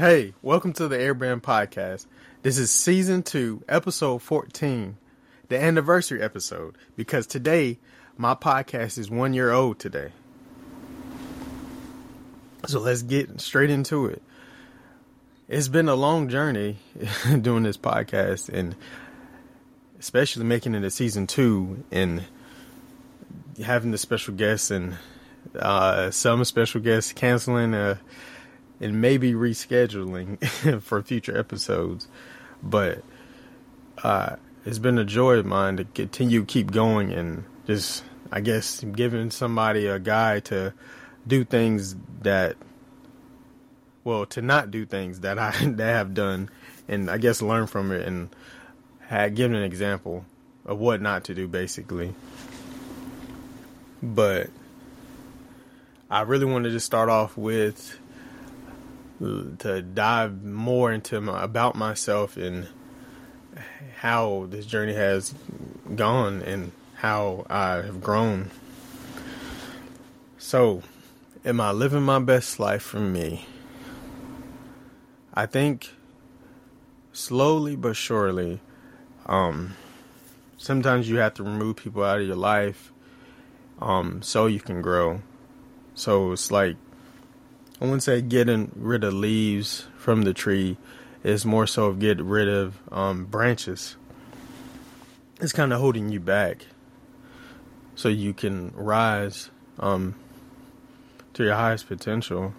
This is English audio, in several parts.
Hey, welcome to the Airbrand Podcast. This is season two, episode 14, the anniversary episode, because today my podcast is one year old today. So let's get straight into it. It's been a long journey doing this podcast and especially making it a season two and having the special guests and uh, some special guests canceling uh, and maybe rescheduling for future episodes. But uh, it's been a joy of mine to continue keep going and just I guess giving somebody a guide to do things that well to not do things that I that have done and I guess learn from it and had given an example of what not to do basically. But I really wanted to start off with to dive more into my, about myself and how this journey has gone and how I have grown. So, am I living my best life for me? I think slowly but surely, um, sometimes you have to remove people out of your life um, so you can grow. So it's like I wouldn't say getting rid of leaves from the tree. It's more so get rid of um, branches. It's kind of holding you back, so you can rise um, to your highest potential.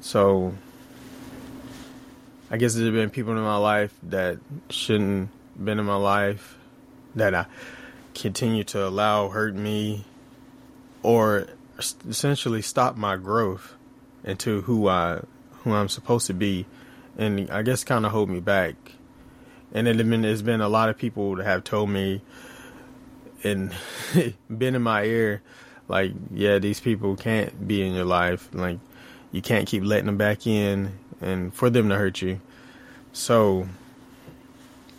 So, I guess there's been people in my life that shouldn't been in my life that I continue to allow hurt me or essentially stop my growth into who I who I'm supposed to be, and I guess kind of hold me back. And it been there's been a lot of people that have told me and been in my ear, like, yeah, these people can't be in your life. Like, you can't keep letting them back in, and for them to hurt you. So,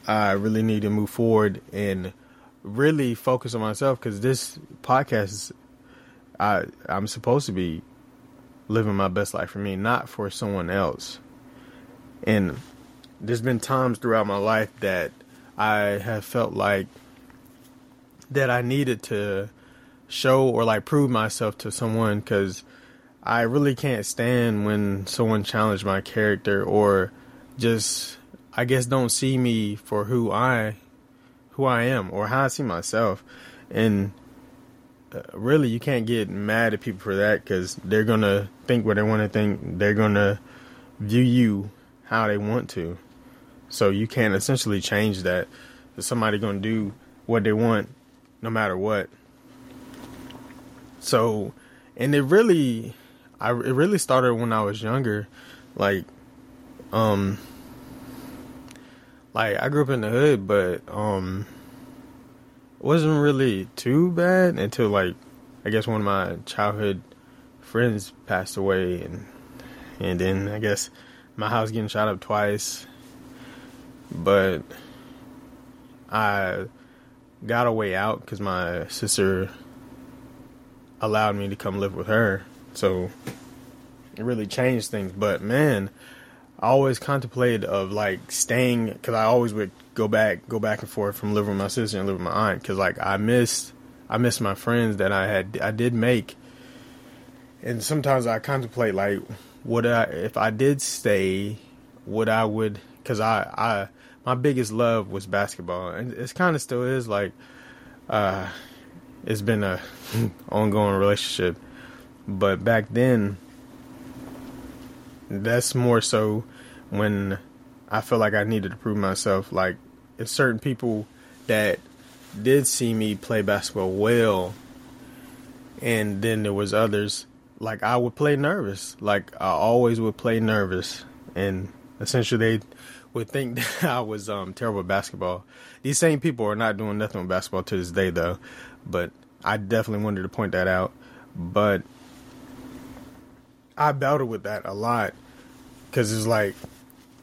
I really need to move forward and really focus on myself because this podcast I I'm supposed to be living my best life for me, not for someone else. And there's been times throughout my life that I have felt like that I needed to show or like prove myself to someone because I really can't stand when someone challenged my character or just I guess don't see me for who I who I am or how I see myself and really you can't get mad at people for that because they're gonna think what they want to think. They're gonna view you how they want to. So you can't essentially change that. Somebody gonna do what they want, no matter what. So, and it really, I it really started when I was younger, like, um, like I grew up in the hood, but um wasn't really too bad until like I guess one of my childhood friends passed away and and then I guess my house getting shot up twice. But I got a way out because my sister allowed me to come live with her. So it really changed things. But man, I always contemplated of like staying because I always would go back, go back and forth from living with my sister and living with my aunt because like I missed, I missed my friends that I had, I did make, and sometimes I contemplate like, would I, if I did stay, would I would, because I, I, my biggest love was basketball, and it's kind of still is like, uh, it's been a ongoing relationship, but back then, that's more so when I felt like I needed to prove myself. Like, it's certain people that did see me play basketball well, and then there was others. Like I would play nervous. Like I always would play nervous, and essentially they would think that I was um, terrible at basketball. These same people are not doing nothing with basketball to this day, though. But I definitely wanted to point that out. But I battled with that a lot because it's like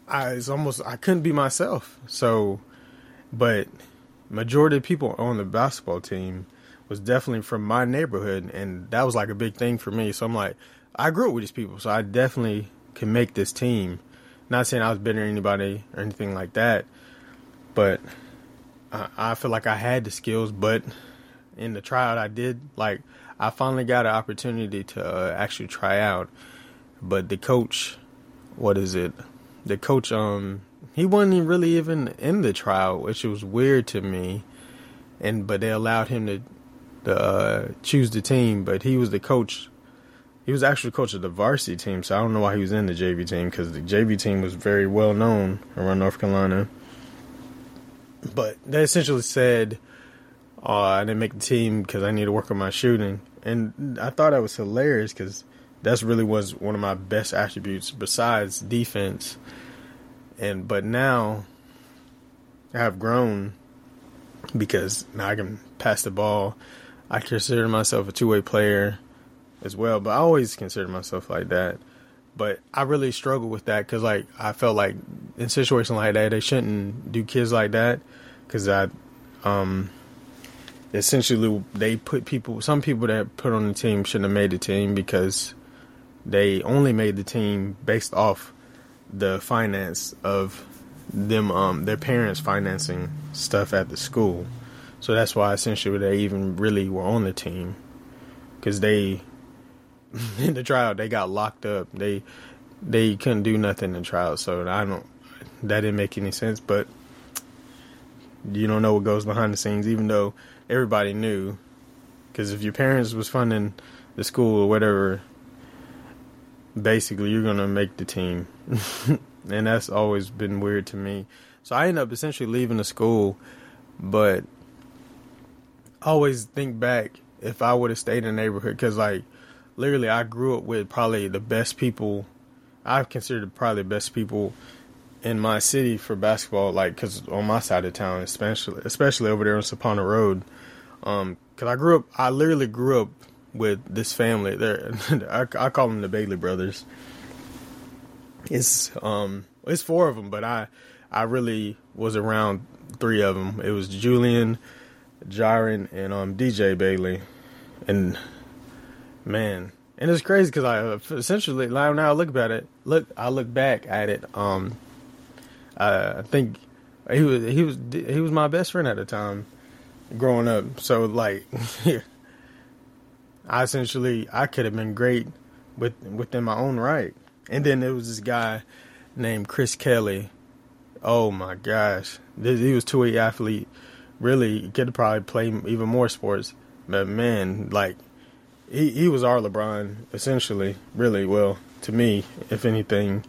I it's almost I couldn't be myself. So, but majority of people on the basketball team was definitely from my neighborhood, and that was like a big thing for me. So I'm like, I grew up with these people, so I definitely can make this team. Not saying I was better than anybody or anything like that, but I, I feel like I had the skills. But in the tryout, I did like I finally got an opportunity to uh, actually try out. But the coach, what is it? The coach, um, he wasn't really even in the trial, which was weird to me. And but they allowed him to, to uh, choose the team, but he was the coach he was actually coach of the varsity team, so I don't know why he was in the JV team because the JV team was very well known around North Carolina. But they essentially said, oh, I didn't make the team because I need to work on my shooting. And I thought that was hilarious because that's really was one of my best attributes besides defense. And but now I have grown because now I can pass the ball. I consider myself a two way player as well. But I always consider myself like that. But I really struggle with that because like I felt like in situations like that they shouldn't do kids like that because I um essentially they put people some people that put on the team shouldn't have made the team because they only made the team based off the finance of them um their parents financing stuff at the school so that's why essentially they even really were on the team because they in the trial they got locked up. They they couldn't do nothing in trial, so I don't. That didn't make any sense, but you don't know what goes behind the scenes, even though everybody knew. Because if your parents was funding the school or whatever, basically you're gonna make the team, and that's always been weird to me. So I end up essentially leaving the school, but always think back if I would have stayed in the neighborhood, because like literally I grew up with probably the best people. I've considered probably the best people in my city for basketball. Like, cause on my side of town, especially especially over there on Sapana Road. Um, cause I grew up, I literally grew up with this family. There, I, I call them the Bailey brothers. It's um, it's four of them, but I I really was around three of them. It was Julian, Jaron, and um DJ Bailey, and man, and it's crazy because I essentially now I look at it. Look, I look back at it. Um, I think he was he was he was my best friend at the time, growing up. So like, I essentially I could have been great with within my own right. And then there was this guy named Chris Kelly. Oh my gosh, he was two way athlete. Really, could probably play even more sports. But man, like he he was our LeBron essentially, really well to me, if anything.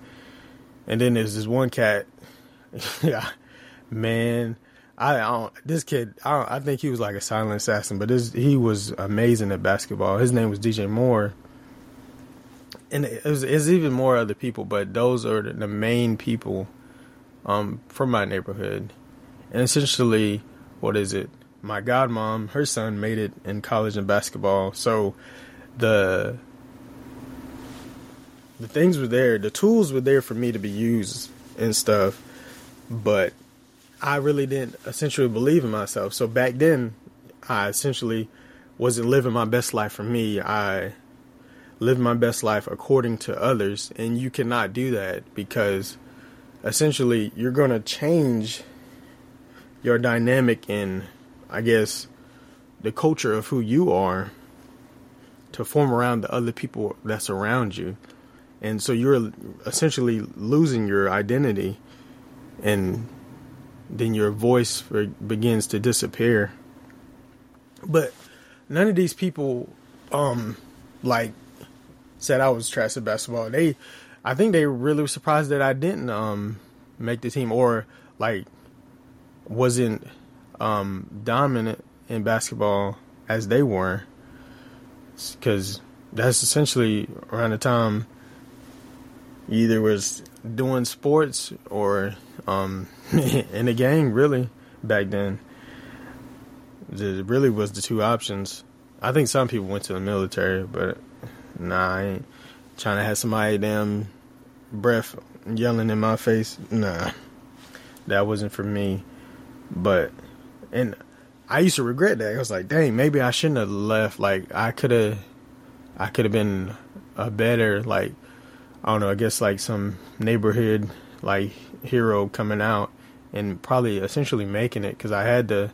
And then there's this one cat, yeah, man. I, don't, this kid, I, I think he was like a silent assassin, but this, he was amazing at basketball. His name was DJ Moore, and it was, it's even more other people, but those are the main people um, from my neighborhood. And essentially, what is it? my godmom, her son made it in college in basketball. So the the things were there, the tools were there for me to be used and stuff, but I really didn't essentially believe in myself. So back then, I essentially wasn't living my best life for me. I lived my best life according to others, and you cannot do that because essentially you're going to change your dynamic in I guess, the culture of who you are to form around the other people that's around you. And so you're essentially losing your identity and then your voice begins to disappear. But none of these people um like said I was trash at basketball. They I think they really were surprised that I didn't um make the team or like wasn't um, dominant in basketball as they were, because that's essentially around the time either was doing sports or um, in the gang. Really, back then, it really was the two options. I think some people went to the military, but nah, I ain't trying to have somebody damn breath yelling in my face. Nah, that wasn't for me. But and I used to regret that. I was like, dang, maybe I shouldn't have left. Like I could have, I could have been a better like I don't know, I guess like some neighborhood like hero coming out and probably essentially making it because I had the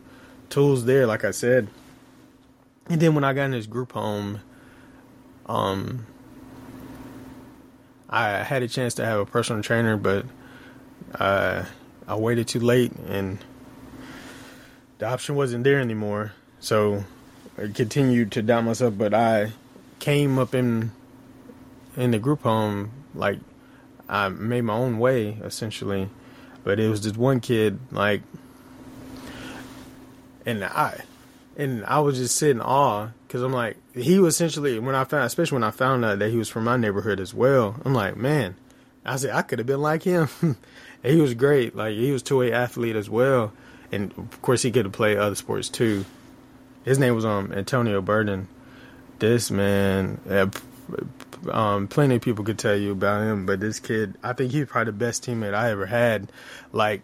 tools there, like I said. And then when I got in this group home, um, I had a chance to have a personal trainer, but uh, I waited too late and the option wasn't there anymore. So I continued to doubt myself, but I came up in in the group home like I made my own way essentially. But it was this one kid like and I and I was just sitting awe because I'm like he was essentially when I found especially when I found out that he was from my neighborhood as well. I'm like man, I said I could have been like him. he was great. Like he was two way athlete as well, and of course he could have played other sports too. His name was um Antonio Burden. This man, uh, um, plenty of people could tell you about him, but this kid, I think he's probably the best teammate I ever had. Like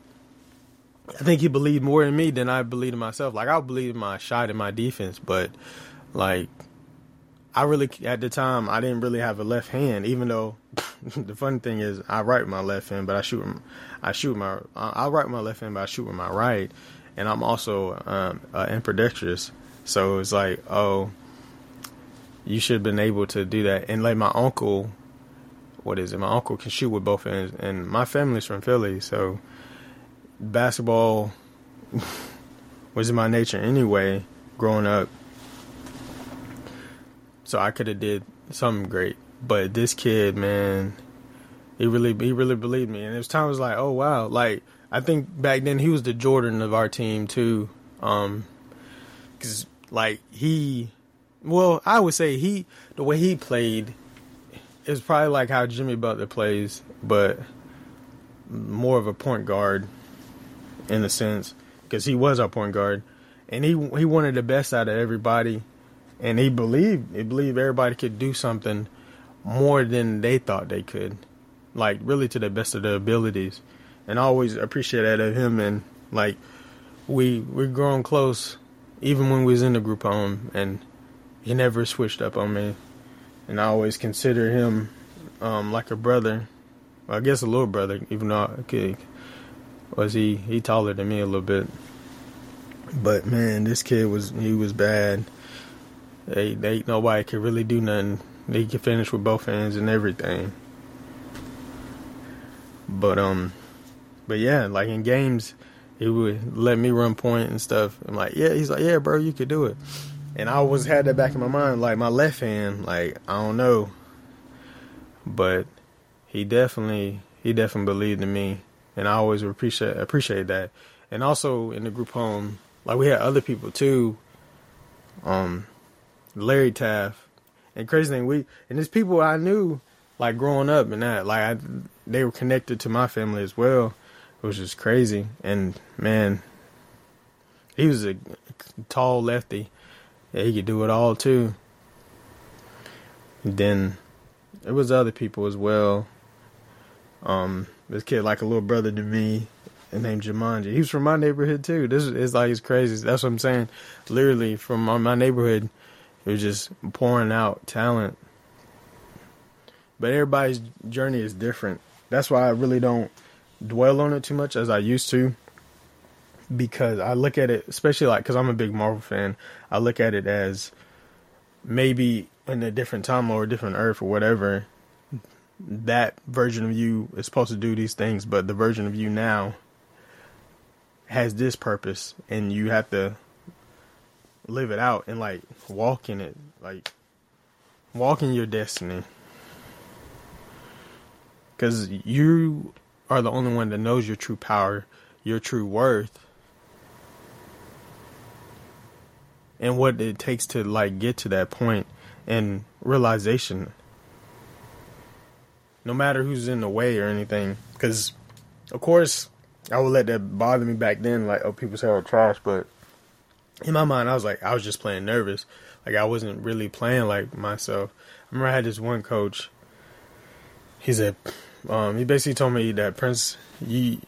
I think he believed more in me than I believed in myself. Like I believed in my shot and my defense, but like I really at the time I didn't really have a left hand. Even though the funny thing is I write with my left hand, but I shoot I shoot my I write with my left hand, but I shoot with my right, and I'm also um, uh, ambidextrous. So it's like oh, you should have been able to do that. And like my uncle, what is it? My uncle can shoot with both ends, and my family's from Philly, so basketball was in my nature anyway growing up. So I could have did something great. But this kid, man, he really he really believed me. And it was times like, oh wow, like I think back then he was the Jordan of our team too. Um cuz like he well, I would say he the way he played is probably like how Jimmy Butler plays, but more of a point guard in a sense because he was our point guard, and he he wanted the best out of everybody, and he believed he believed everybody could do something more than they thought they could, like really to the best of their abilities, and I always appreciate that of him, and like we we grown close, even when we was in the group home, and he never switched up on me, and I always consider him um, like a brother. Well, I guess a little brother, even though I could was he he taller than me a little bit. But man, this kid was he was bad. They they nobody could really do nothing. They could finish with both hands and everything. But um, but yeah, like in games, he would let me run point and stuff. I'm like, yeah, he's like, yeah, bro, you could do it. And I always had that back in my mind, like my left hand, like I don't know, but he definitely he definitely believed in me and I always appreciate appreciate that. And also in the group home, like we had other people too. Um, Larry Taff, and crazy thing we and there's people I knew like growing up and that like I, they were connected to my family as well, which is crazy. And man, he was a tall lefty. Yeah, he could do it all too. Then it was other people as well. Um, this kid like a little brother to me, named Jumanji. He was from my neighborhood too. This is like it's crazy. That's what I'm saying. Literally from my, my neighborhood, it was just pouring out talent. But everybody's journey is different. That's why I really don't dwell on it too much as I used to. Because I look at it, especially like, because I'm a big Marvel fan, I look at it as maybe in a different time or a different Earth or whatever, that version of you is supposed to do these things, but the version of you now has this purpose, and you have to live it out and like walk in it, like walk in your destiny. Because you are the only one that knows your true power, your true worth, and what it takes to like get to that point and realization no matter who's in the way or anything. Because, of course, I would let that bother me back then, like, oh, people say I'm trash, but in my mind, I was like, I was just playing nervous. Like, I wasn't really playing like myself. I remember I had this one coach. He said, um, he basically told me that Prince, you,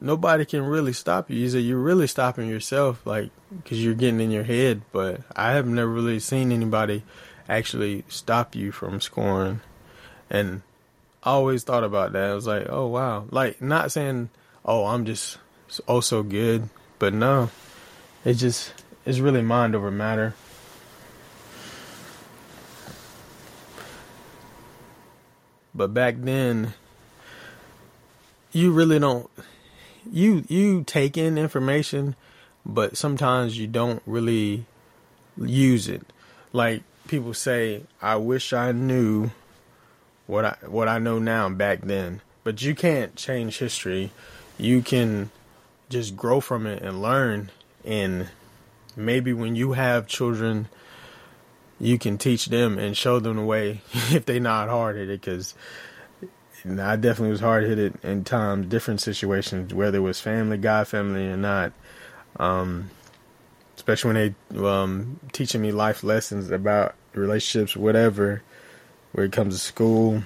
nobody can really stop you. He said, you're really stopping yourself, like, because you're getting in your head. But I have never really seen anybody actually stop you from scoring And I always thought about that. I was like, oh wow. Like not saying, oh, I'm just oh so good, but no. It just it's really mind over matter. But back then you really don't you you take in information, but sometimes you don't really use it. Like people say, I wish I knew what I what I know now back then. But you can't change history. You can just grow from it and learn and maybe when you have children you can teach them and show them the way if they not hard at it because I definitely was hard headed in times, different situations, whether it was family, God family, or not. Um, especially when they um, teaching me life lessons about relationships, whatever, where it comes to school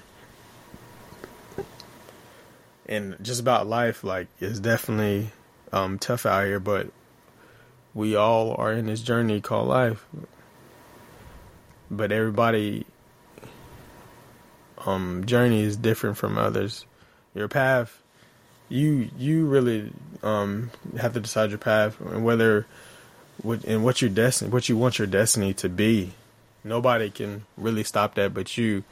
and just about life. Like it's definitely um, tough out here, but we all are in this journey called life. But everybody um, journey is different from others. Your path, you you really um, have to decide your path and whether what and what your destiny, what you want your destiny to be. Nobody can really stop that, but you.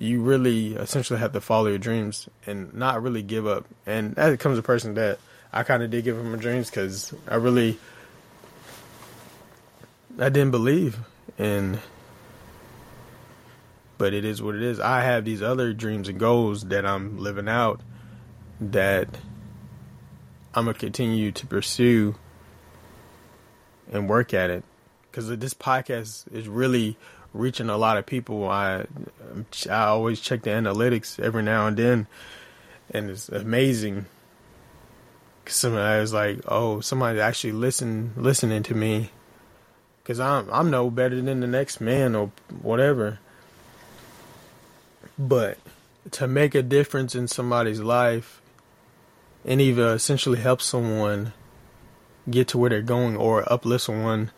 You really essentially have to follow your dreams and not really give up. And that comes a person that I kind of did give up my dreams because I really I didn't believe in but it is what it is. I have these other dreams and goals that I'm living out that I'm gonna continue to pursue and work at it because this podcast is really reaching a lot of people. I I always check the analytics every now and then, and it's amazing. Cause somebody was like, "Oh, somebody actually listen listening to me," because I'm I'm no better than the next man or whatever. But to make a difference in somebody's life and even essentially help someone get to where they're going or uplift someone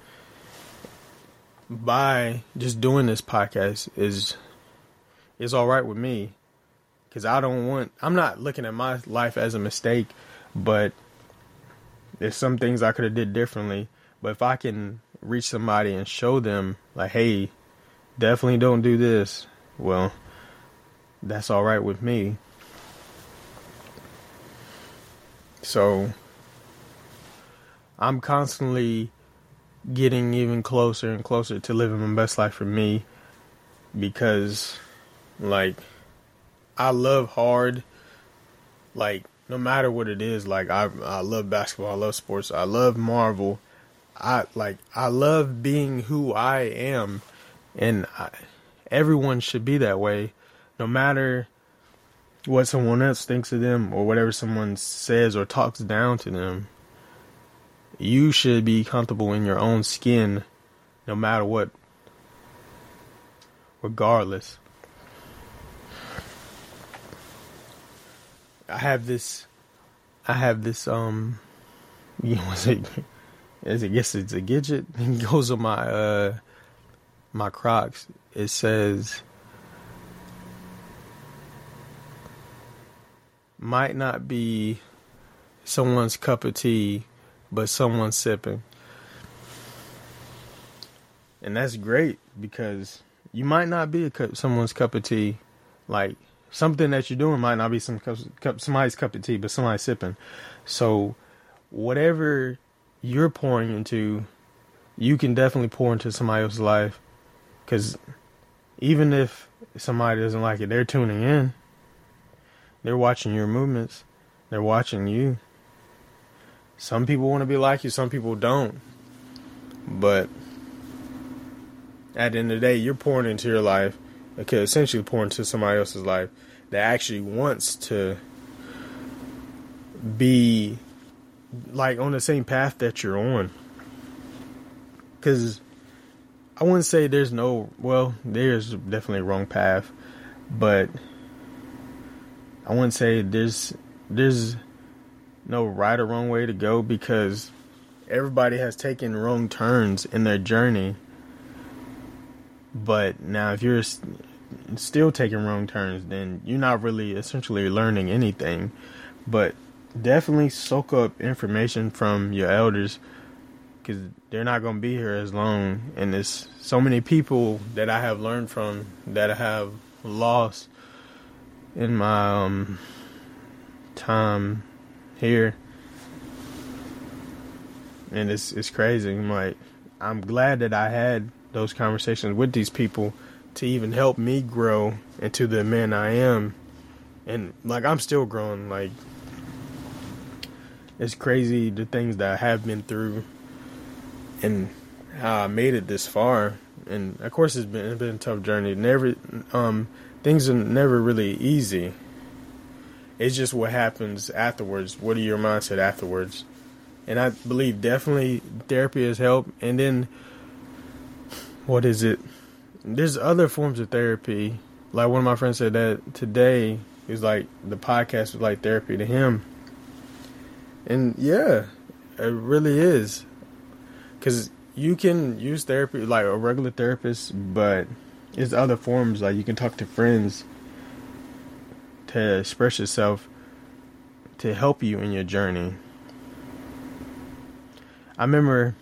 by just doing this podcast is is all right with me. Because I don't want I'm not looking at my life as a mistake but there's some things I could have did differently. But if I can reach somebody and show them like hey definitely don't do this well that's all right with me. So I'm constantly getting even closer and closer to living my best life for me because like I love hard like no matter what it is like I I love basketball, I love sports, I love Marvel. I like I love being who I am and I, everyone should be that way no matter what someone else thinks of them or whatever someone says or talks down to them, you should be comfortable in your own skin no matter what, regardless. I have this, I have this, um, you know, is it, I guess it's a gadget. It goes on my, uh, my Crocs. It says, might not be someone's cup of tea, but someone's sipping. And that's great because you might not be a cup, someone's cup of tea. Like something that you're doing might not be some cup, somebody's cup of tea, but somebody's sipping. So whatever you're pouring into, you can definitely pour into somebody else's life. Because even if somebody doesn't like it, they're tuning in. They're watching your movements. They're watching you. Some people want to be like you, some people don't. But at the end of the day, you're pouring into your life, okay, essentially pouring into somebody else's life that actually wants to be like on the same path that you're on. Because I wouldn't say there's no, well, there's definitely a wrong path, but I wouldn't say there's there's no right or wrong way to go because everybody has taken wrong turns in their journey. But now if you're still taking wrong turns, then you're not really essentially learning anything. But definitely soak up information from your elders because they're not going to be here as long. And there's so many people that I have learned from that I have lost in my um, time here. And it's it's crazy. I'm like, I'm glad that I had those conversations with these people to even help me grow into the man I am. And like I'm still growing. Like it's crazy the things that I have been through and how I made it this far. And of course, it's been it's been a tough journey. Never, um, things are never really easy. It's just what happens afterwards. What are your mindset afterwards? And I believe definitely therapy has helped. And then, what is it? There's other forms of therapy. Like one of my friends said that today is like the podcast was like therapy to him. And yeah, it really is because you can use therapy like a regular therapist, but there's other forms like you can talk to friends to express yourself to help you in your journey. I remember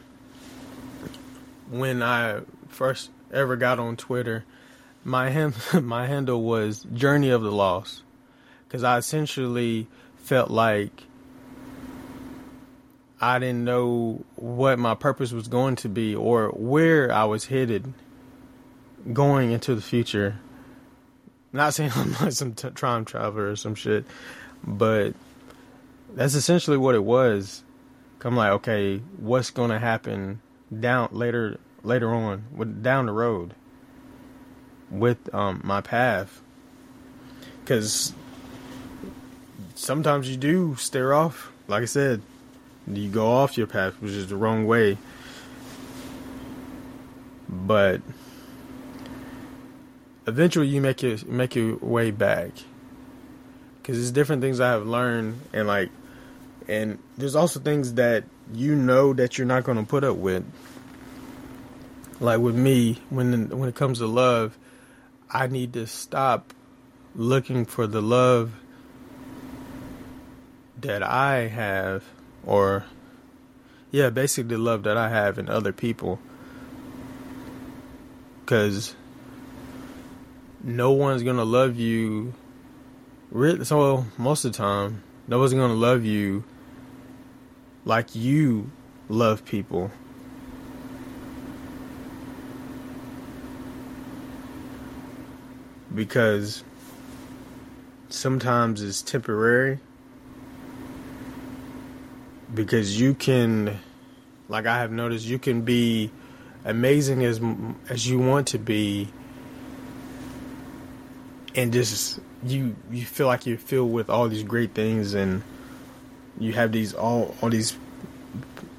when I first ever got on Twitter, my hand, my handle was Journey of the Lost because I essentially felt like I didn't know what my purpose was going to be or where I was headed going into the future. Not saying I'm like some t- time traveler or some shit, but that's essentially what it was. I'm like, okay, what's to happen down later later on with down the road with um, my path? Because sometimes you do stare off. Like I said, you go off your path, which is the wrong way. But eventually, you make your make your way back. Because there's different things I have learned, and like, and there's also things that you know that you're not going to put up with. Like with me, when when it comes to love, I need to stop looking for the love that I have or yeah, basically the love that I have in other people. Cause no one's gonna love you. So most of the time, no one's gonna love you like you love people. Because sometimes it's temporary because you can like I have noticed you can be amazing as as you want to be and just you you feel like you're filled with all these great things and you have these all all these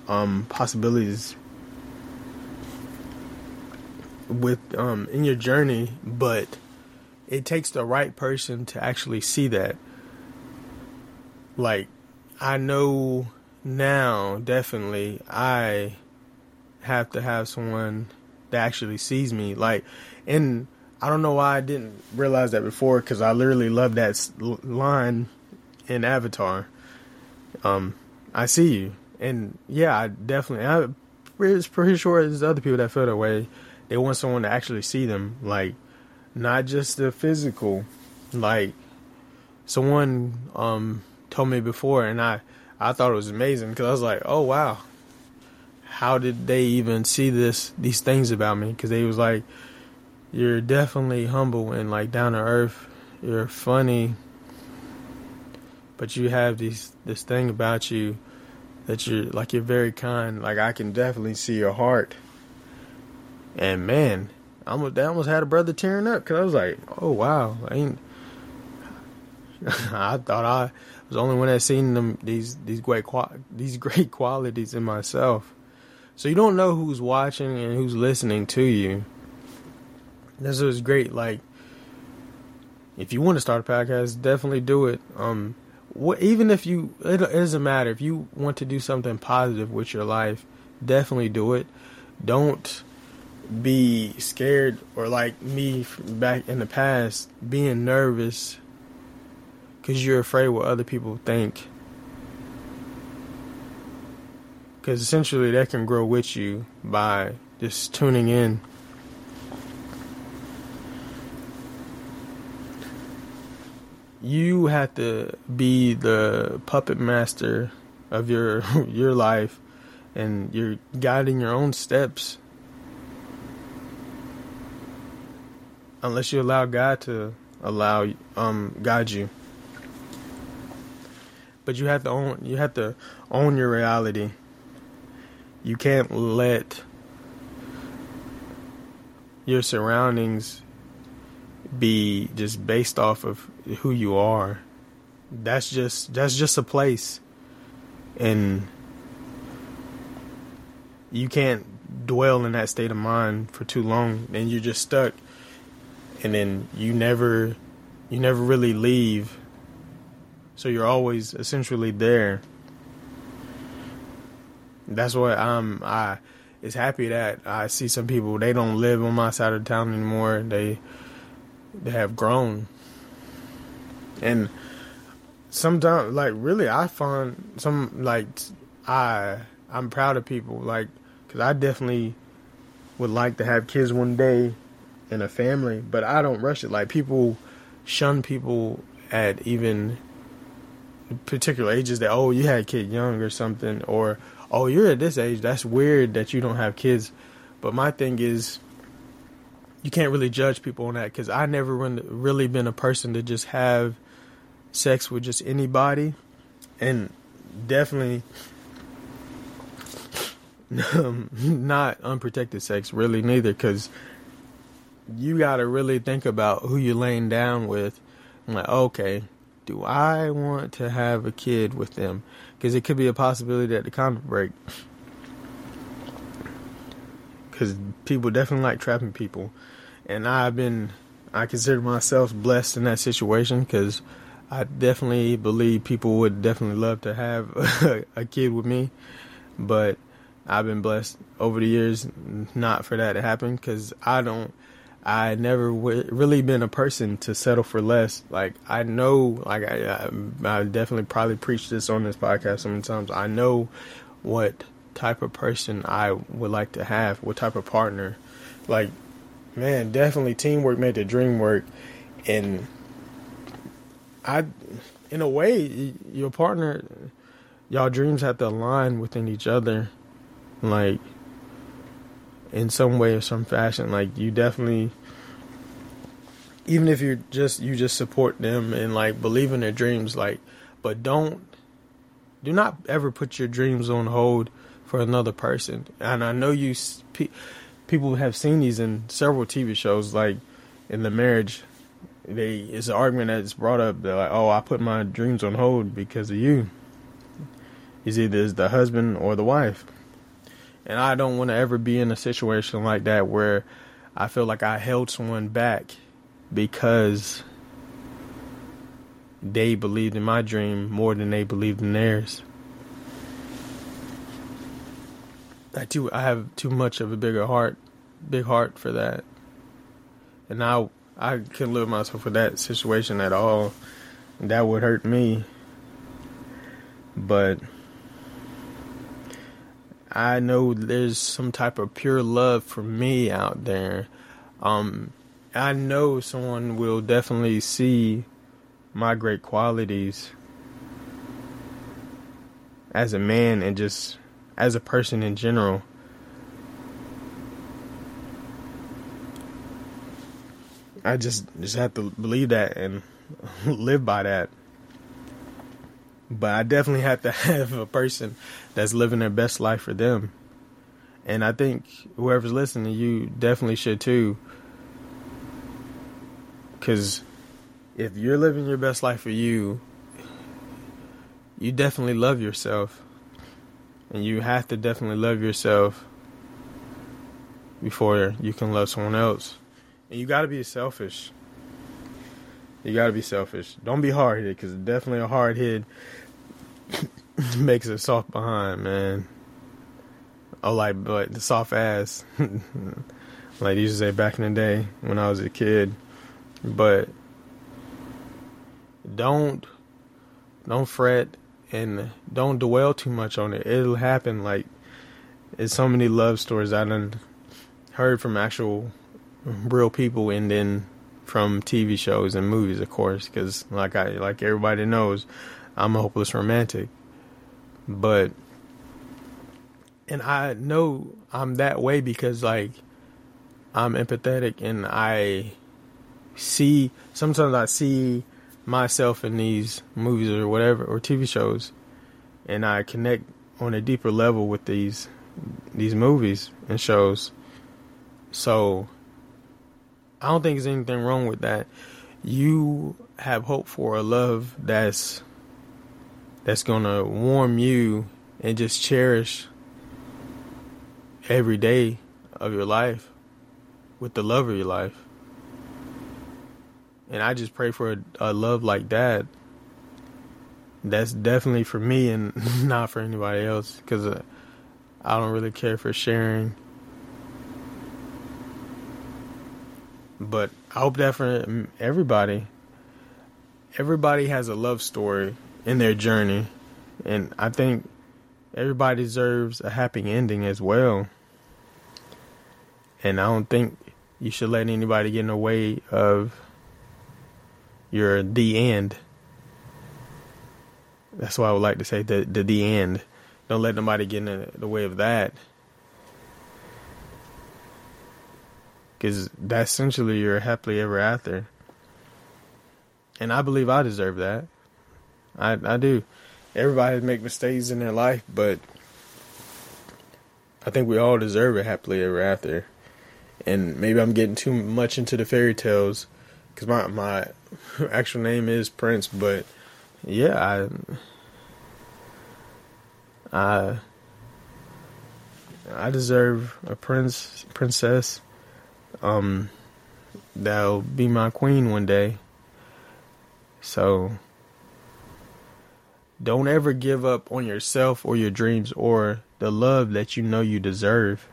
um possibilities with um in your journey but it takes the right person to actually see that. Like I know now definitely I have to have someone that actually sees me. Like and I don't know why I didn't realize that before because I literally love that line in Avatar. Um, I see you, and yeah, I definitely. I was pretty sure there's other people that feel that way. They want someone to actually see them, like not just the physical. Like someone um told me before, and I I thought it was amazing because I was like, oh wow, how did they even see this these things about me? Because they was like, you're definitely humble and like down to earth. You're funny, but you have these this thing about you that you're like you're very kind. Like I can definitely see your heart. And man, I almost, I almost had a brother tearing up because I was like, oh wow, I ain't. I thought I was the only one that seen them these these great these great qualities in myself. So you don't know who's watching and who's listening to you. This is great. Like, if you want to start a podcast, definitely do it. Um, what, even if you, it, it doesn't matter if you want to do something positive with your life, definitely do it. Don't be scared or like me back in the past being nervous because you're afraid what other people think because essentially that can grow with you by just tuning in you have to be the puppet master of your your life and you're guiding your own steps unless you allow God to allow um guide you. But you have to own you have to own your reality. You can't let your surroundings be just based off of who you are. That's just that's just a place. And you can't dwell in that state of mind for too long and you're just stuck and then you never you never really leave so you're always essentially there that's what i'm i is happy that i see some people they don't live on my side of town anymore they they have grown and sometimes like really i find some like i i'm proud of people like because i definitely would like to have kids one day in a family, but I don't rush it. Like people shun people at even particular ages that oh you had a kid young or something or oh you're at this age that's weird that you don't have kids but my thing is you can't really judge people on that because i never really been a person to just have sex with just anybody and definitely not unprotected sex really neither because you got to really think about who you're laying down with. I'm like, okay, do I want to have a kid with them? Because it could be a possibility that the condom break. Because people definitely like trapping people, and I've been, I consider myself blessed in that situation because I definitely believe people would definitely love to have a kid with me, but I've been blessed over the years not for that to happen because I don't I never w- really been a person to settle for less. Like I know, like I, I, I definitely probably preached this on this podcast so many times. I know what type of person I would like to have, what type of partner. Like, man, definitely teamwork made the dream work, and I, in a way, your partner, y'all dreams have to align within each other, like in some way or some fashion. Like you definitely even if you're just you just support them and like believe in their dreams, like but don't do not ever put your dreams on hold for another person. And I know you people have seen these in several TV shows, like in the marriage. They it's an argument that's brought up. They're like, "Oh, I put my dreams on hold because of you." It's either the husband or the wife. And I don't want to ever be in a situation like that where I feel like I held someone back because they believed in my dream more than they believed in theirs. I too I have too much of a bigger heart, big heart for that, and I I couldn't live myself with that situation at all. That would hurt me, but I know there's some type of pure love for me out there. Um, I know someone will definitely see my great qualities as a man and just as a person in general. I just just have to believe that and live by that. But I definitely have to have a person that's living their best life for them. And I think whoever's listening, you definitely should too. Because if you're living your best life for you, you definitely love yourself. And you have to definitely love yourself before you can love someone else. And you got to be selfish. You got to be selfish. Don't be hard headed because definitely a hard head makes it soft behind, man. Oh, like, but the soft ass. like they used to say back in the day when I was a kid. But don't don't fret and don't dwell too much on it. It'll happen. Like it's so many love stories I done heard from actual real people, and then from TV shows and movies, of course. Because like I like everybody knows, I'm a hopeless romantic. But and I know I'm that way because like I'm empathetic and I see sometimes I see myself in these movies or whatever or TV shows and I connect on a deeper level with these these movies and shows. So I don't think there's anything wrong with that. You have hope for a love that's that's gonna warm you and just cherish every day of your life with the love of your life. And I just pray for a, a love like that. That's definitely for me and not for anybody else because uh, I don't really care for sharing. But I hope that for everybody, everybody has a love story in their journey. And I think everybody deserves a happy ending as well. And I don't think you should let anybody get in the way of your the end. That's why I would like to say the the, the end. Don't let nobody get in the way of that. Because that's essentially your happily ever after. And I believe I deserve that. I I do. Everybody make mistakes in their life, but I think we all deserve a happily ever after. And maybe I'm getting too much into the fairy tales because my my actual name is Prince, but yeah, I I I deserve a prince princess um that'll be my queen one day. So don't ever give up on yourself or your dreams or the love that you know you deserve.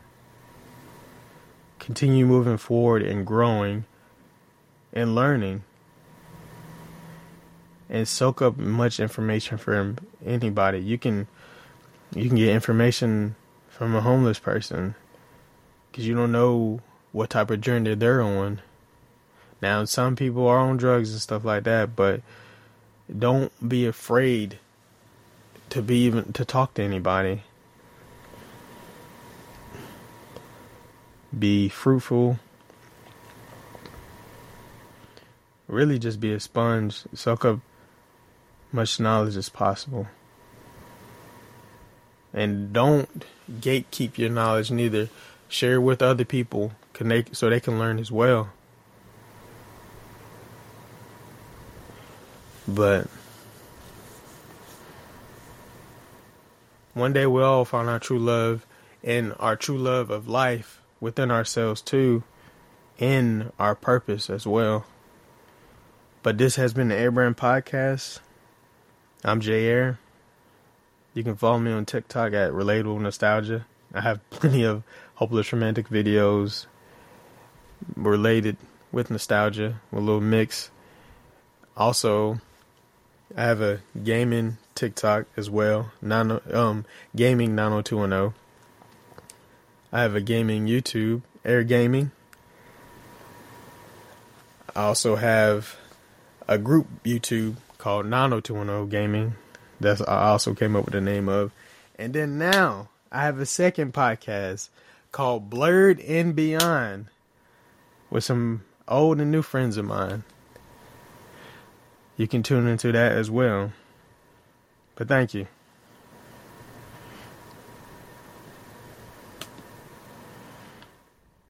Continue moving forward and growing and learning and soak up much information from anybody. You can you can get information from a homeless person because you don't know what type of journey they're on. Now, some people are on drugs and stuff like that, but don't be afraid to be even to talk to anybody. Be fruitful. Really just be a sponge, soak up much knowledge as possible. And don't gatekeep your knowledge neither. Share with other people connect so they can learn as well. But one day we'll all find our true love and our true love of life within ourselves too, in our purpose as well. But this has been the Airbrand Podcast. I'm Jay Air. You can follow me on TikTok at Relatable Nostalgia. I have plenty of hopeless romantic videos related with nostalgia, with a little mix. Also, I have a gaming TikTok as well. Nine, um, gaming 90210. I have a gaming YouTube, Air Gaming. I also have a group YouTube called 90210 Gaming. That's I also came up with the name of. And then now I have a second podcast called Blurred and Beyond with some old and new friends of mine. You can tune into that as well. But thank you.